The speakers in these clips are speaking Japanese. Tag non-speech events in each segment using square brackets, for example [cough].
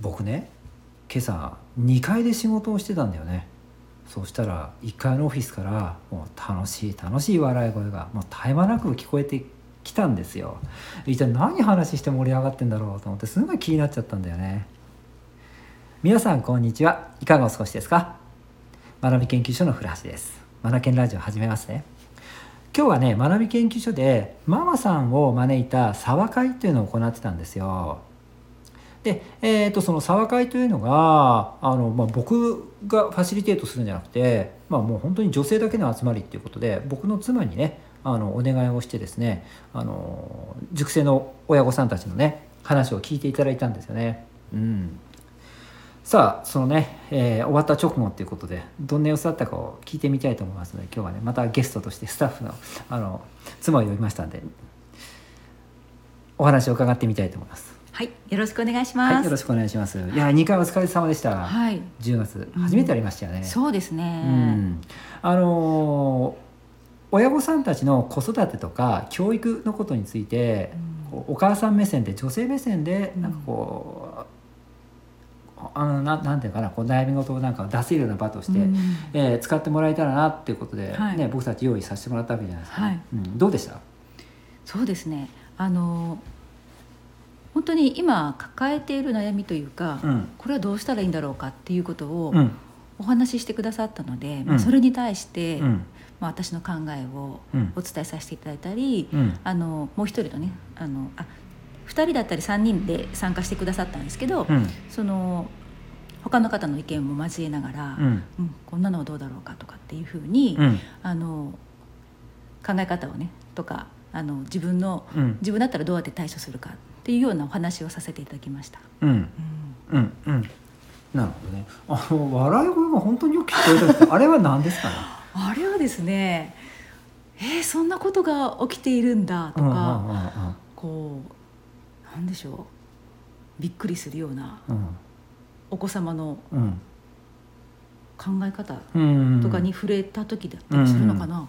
僕ね今朝2階で仕事をしてたんだよね。そうしたら1階のオフィスからもう楽しい楽しい笑い声がもう絶え間なく聞こえてきたんですよ。一体何話して盛り上がってんだろうと思ってすごい気になっちゃったんだよね。皆さんこんにちは。いかがお過ごしですか？学び研究所の古橋です。学研ラジオ始めますね。今日はね学び研究所でママさんを招いた沢会っていうのを行ってたんですよ。で、えー、とその沢会というのがあの、まあ、僕がファシリテートするんじゃなくて、まあ、もう本当に女性だけの集まりっていうことで僕の妻にねあのお願いをしてですねあの塾生の親御さんたちのね話を聞いていただいたんですよね。うんさあそのね、えー、終わった直後っていうことでどんな様子だったかを聞いてみたいと思いますので今日はねまたゲストとしてスタッフのあの妻を呼びましたんでお話を伺ってみたいと思います。はい、よろしくお願いします。はい、よろしくお願いします。いや、二回お疲れ様でした。はい、10月初めてありましたよね。うん、そうですね。うん、あのー、親御さんたちの子育てとか教育のことについて、うん、お母さん目線で女性目線でなんかこう、うん、あのななんていうかなこう悩み事をなんか出せるような場として、うん、えー、使ってもらえたらなっていうことで、はい、ね僕たち用意させてもらったわけじゃないですか、はい、うん、どうでした？そうですね。あのー本当に今抱えている悩みというか、うん、これはどうしたらいいんだろうかっていうことをお話ししてくださったので、うん、まあ、それに対して、うん、まあ、私の考えをお伝えさせていただいたり、あのもう一人のねあのあ2人だったり3人で参加してくださったんですけど、その他の方の意見も交えながら、うん。こんなのはどうだろうかとかっていうふうに、あの考え方をねとかあの自分の、自分だったらどうやって対処するかっていうようなお話をさせていただきました。うん、うん、うん、なるほどね。あの笑い声が本当によく聞こえたあれは何ですかね？[laughs] あれはですね。えー、そんなことが起きているんだとか、うんうんうんうん、こうなんでしょう？びっくりするような、うん、お子様の考え方とかに触れた時だったりするのかな。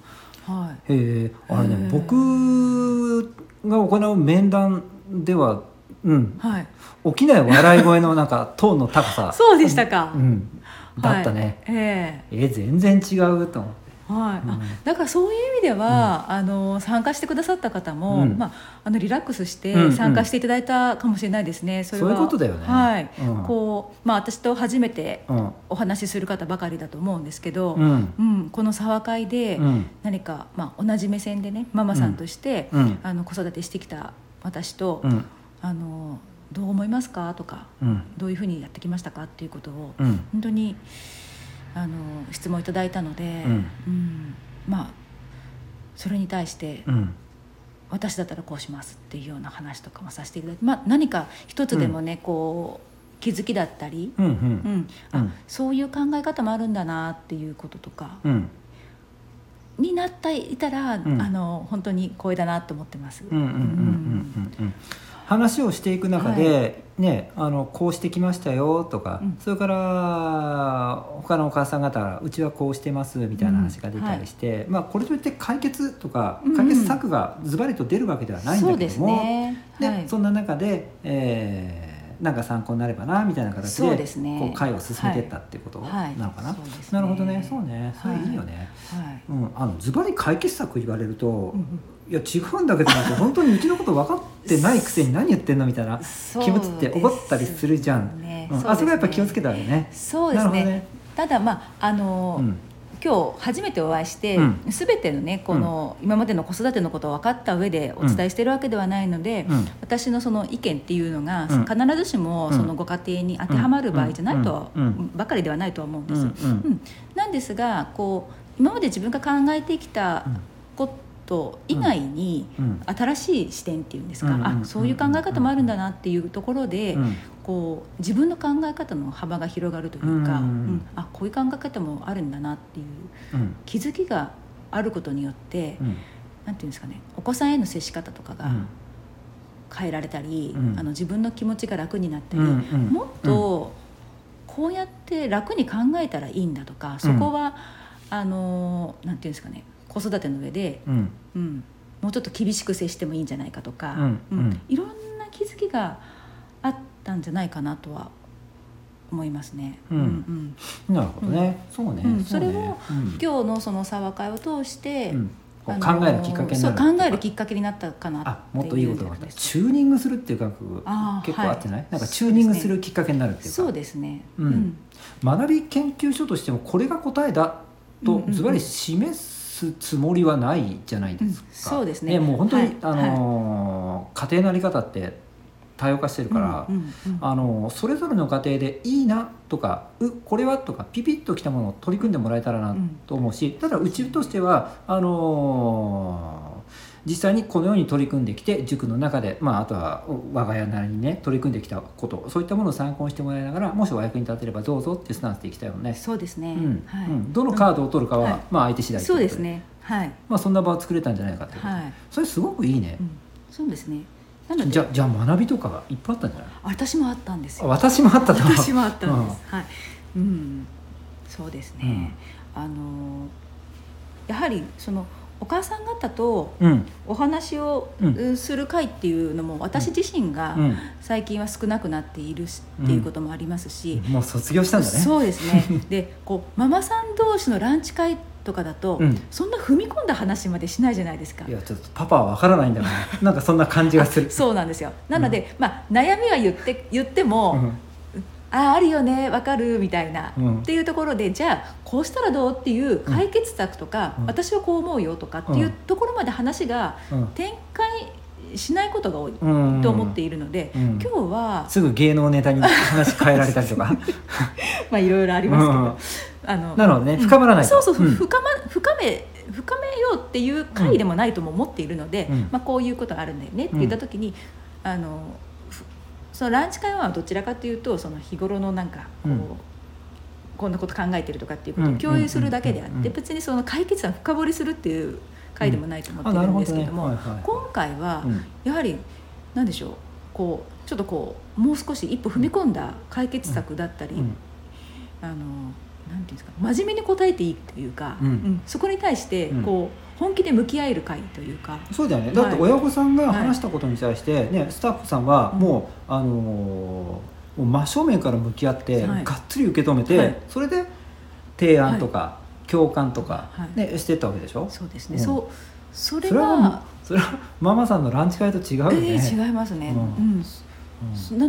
うんうん、はい。へえ、あれね、僕が行う面談では、うん、はい、起きない笑い声のなんかトーンの高さ。[laughs] そうでしたか、うん、だったね、はい、えー、え全然違うと思って。はい、うん、だからそういう意味では、うん、あの参加してくださった方も、うん、まあ、あのリラックスして参加していただいたかもしれないですね、それは。そういうことだよね、はい。こうまあ、私と初めてお話しする方ばかりだと思うんですけど、うん。この沢会で何か、まあ、同じ目線でねママさんとして、あの子育てしてきた私と、うん、あのどう思いますか？とか、うん、どういうふうにやってきましたか？っていうことを、うん、本当にあの質問いただいたので、うん。まあそれに対して、私だったらこうしますっていうような話とかもさせていただいて、まあ、何か一つでもね、こう気づきだったり、うんうん。あそういう考え方もあるんだなっていうこととか、になっていたら、うん、あの本当に光栄だなと思ってます。話をしていく中で、はい、ね、あのこうしてきましたよとか、うん、それから他のお母さん方うちはこうしてますみたいな話が出たりして、うんはい、まあ、これといって解決とか解決策がズバリと出るわけではないんだけども、うんうん、そね。はい、そんな中で、えーなんか参考になればなみたいな形でで、ね、こう会を進めていったっていうことなのかな、はいはいね、なるほどね。そうね。それいいよね、はい。うん、あのズバリ解決策言われると、うん、いや違うんだけどな本当にうちのこと分かってないくせに何言ってんのみたいな気持ちって怒ったりするじゃん、ねうん、あそこはやっぱ気をつけたらね。そうですね、ね、ただまああのーうん今日初めてお会いして、うん、全てのねこの、今までの子育てのことを分かった上でお伝えしてるわけではないので、うん、私のその意見っていうのが、必ずしもそのご家庭に当てはまる場合じゃないと、ばかりではないとは思うんです。うん。なんですがこう今まで自分が考えてきたこと以外に新しい視点っていうんですか、あそういう考え方もあるんだなっていうところで、こう自分の考え方の幅が広がるというか、うんうん、あこういう考え方もあるんだなっていう気づきがあることによって、うん、なんていうんですかねお子さんへの接し方とかが変えられたり、うん、あの自分の気持ちが楽になったり、うんうん、もっとこうやって楽に考えたらいいんだとかそこは、あのなんていうんですかね子育ての上で、うん。もうちょっと厳しく接してもいいんじゃないかとか、うんいろんな気づきがあったんじゃないかなとは思いますね。うん。なるほどね、そうね、それを、今日のその沢会を通して、考えるきっかけになる考えるきっかけになったかなあもっといいことがチューニングするっていう感覚結構あってない、はい、なんかチューニングするきっかけになるっていうか。そうですね、うん、学び研究所としてもこれが答えだとズバリ示すつもりはないじゃないですか、うん、そうですね。もう本当に、はい、あのー、家庭の在り方って多様化してるから、うんうんうん、あのそれぞれの家庭でいいなとかうこれはとかピピッときたものを取り組んでもらえたらなと思うし、ただうちとしてはあのー実際にこのように取り組んできて塾の中で、まあ、あとは我が家なりにね取り組んできたことそういったものを参考にしてもらいながらもしお役に立てればどうぞってスタンスでいきたいよね。そうですね、うん。はい。うん、どのカードを取るかは、はい、まあ、相手次第そうですね。はい。まあ、そんな場を作れたんじゃないかってはい、それすごくいいね、うん、そうですね。じゃじゃあ学びとかがいっぱいあったんじゃない？私もあったんですよ。私もあった [laughs] 私もあったんです、はい。うん。そうですね、あのやはりそのお母さん方とお話をする会っていうのも私自身が最近は少なくなっているっていうこともありますし、もう卒業したんだね。そうですね。[laughs] でこうママさん同士のランチ会とかだと、うん、そんな踏み込んだ話までしないじゃないですか。いやちょっとパパはわからないんだよねなんかそんな感じがする。そうなんですよ。なので、うん、まあ悩みは言って言っても、あああるよねわかるみたいな、うん、っていうところでじゃあこうしたらどうっていう解決策とか、うん、私はこう思うよとかっていうところまで話が展開しないことが多いと思っているので、うん、今日はすぐ芸能ネタに話変えられたりとか。[laughs] まあいろいろありますけど、あのなるほどね。深まらないそうそう深ま深め深めようっていう回でもないとも思っているので、まあ、こういうことがあるんだよねって言った時に、あのそのランチ会はどちらかというとその日頃のなんかこう、うん、こんなこと考えてるとかっていうことを共有するだけであって別にその解決案深掘りするっていう会でもないと思ってるんですけども、今回はやはり何でしょうこうちょっとこうもう少し一歩踏み込んだ解決策だったり、あのなんていうんですか真面目に答えていいというか、うん、そこに対してこう、本気で向き合える会というか。そうだよね。だって親御さんが話したことに対して、ね、スタッフさんはもう、あのもう真正面から向き合って、がっつり受け止めて、それで提案とか、共感とか、ねしてたわけでしょ？そうですね、そうそれはそれはママさんのランチ会と違うよね、えー、違いますね、うん。うん、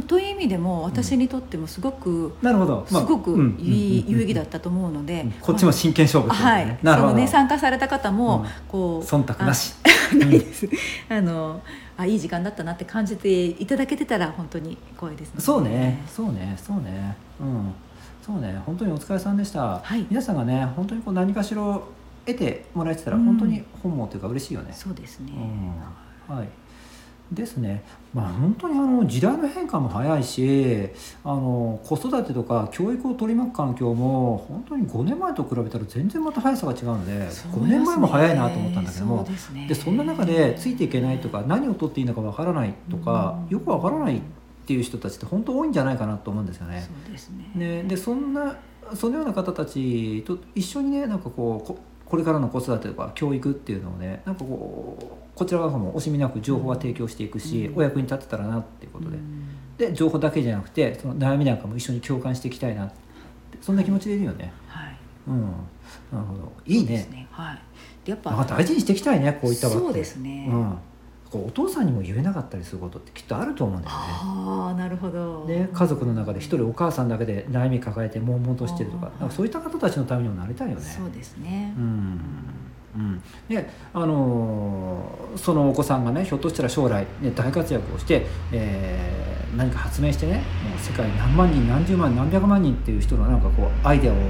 という意味でも私にとってもすごく、なるほど、すごくいい有意義だったと思うので、[laughs] こっちも真剣勝負ですね、はい、なるほど。ね参加された方も、こう忖度なし。[laughs] ないです。あのあいい時間だったなって感じていただけてたら本当に光栄です、ね、そうね。そうね。そうね。うん。そうね。本当にお疲れさんでした、はい、皆さんがね本当にこう何かしら得てもらえてたら本当に本望というか嬉しいよね、そうですね、うん、はいですね、まあ、本当にあの時代の変化も早いしあの子育てとか教育を取り巻く環境も本当に5年前と比べたら全然また速さが違うのでで、ね、5年前も早いなと思ったんだけどもそで、ね、そんな中でついていけないとか何を取っていいのかわからないとか、よくわからないっていう人たちって本当多いんじゃないかなと思うんですよね。そうですね。ねでそんなそのような方たちと一緒にねなんかこうこれからの子育てとか教育っていうのをねなんかこうこちら側も惜しみなく情報は提供していくし、うん、お役に立てたらなっていうことで、うん、で情報だけじゃなくてその悩みなんかも一緒に共感していきたいなそんな気持ちでいるよね。はい、うん、なるほどいいね。ねはい。でやっぱ大事にしていきたいねこういった。そうですね。うんこうお父さんにも言えなかったりすることってきっとあると思うんだよね。あなるほど、ね、家族の中で一人お母さんだけで悩み抱えて悶々としてるとかかそういった方たちのためにもなりたいよね。そうですね、うんうん、であのー、そのお子さんがねひょっとしたら将来、ね、大活躍をして、えー、何か発明してねもう世界何万人何十万何百万人っていう人のなんかこうアイデアをこ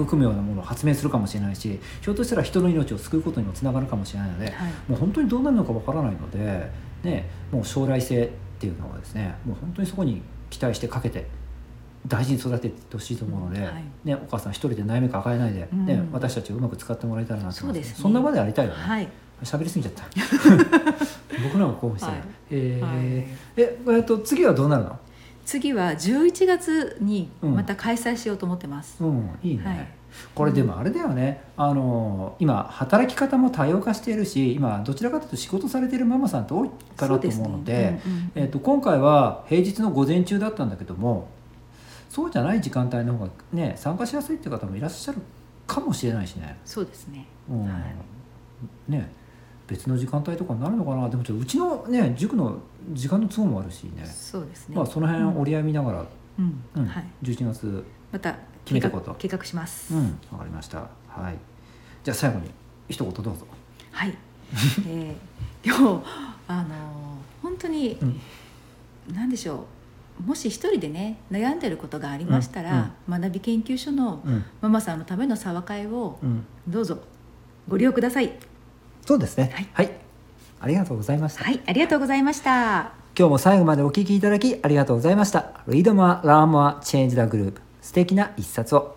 う育むようなものを発明するかもしれないしひょっとしたら人の命を救うことにもつながるかもしれないので、はい、もう本当にどうなるのかわからないので、ね、もう将来性っていうのはですねもう本当にそこに期待してかけて大事に育ててほしいと思うので、はい、ね、お母さん一人で悩み抱えないで、うん、ね、私たちをうまく使ってもらえたらなと思います、ね、そんな場でありたい。よね。はい喋りすぎちゃった。[laughs] 僕らも興奮してはい、えーはい、ええっと次はどうなるの？次は11月にまた開催しようと思ってます、うん、うん、いいね、はい、これでもあれだよね、あの今働き方も多様化しているし今どちらかというと仕事されているママさんって多いかなと思うので、えー、と今回は平日の午前中だったんだけどもそうじゃない時間帯の方がね参加しやすいっていう方もいらっしゃるかもしれないしね。そうですね、うん。はい。ね別の時間帯とかになるのかな。でもちょっとうちのね塾の時間の都合もあるしね、そうですね。まあその辺折り合い見ながら、うん。うん。はい、11月また決めたこと。計画します、うん。わかりました。はい。じゃあ最後に一言どうぞ。はい、[laughs] えー、今日あのー本当に、うん。何でしょうもし一人でね悩んでることがありましたら、学び研究所のうん。ママさんのための沢会をうん。どうぞご利用ください。そうですね。はい。はい、ありがとうございました、はいありがとうございました。今日も最後までお聞きいただきありがとうございました。Read more, learn more, change the group 素敵な一冊を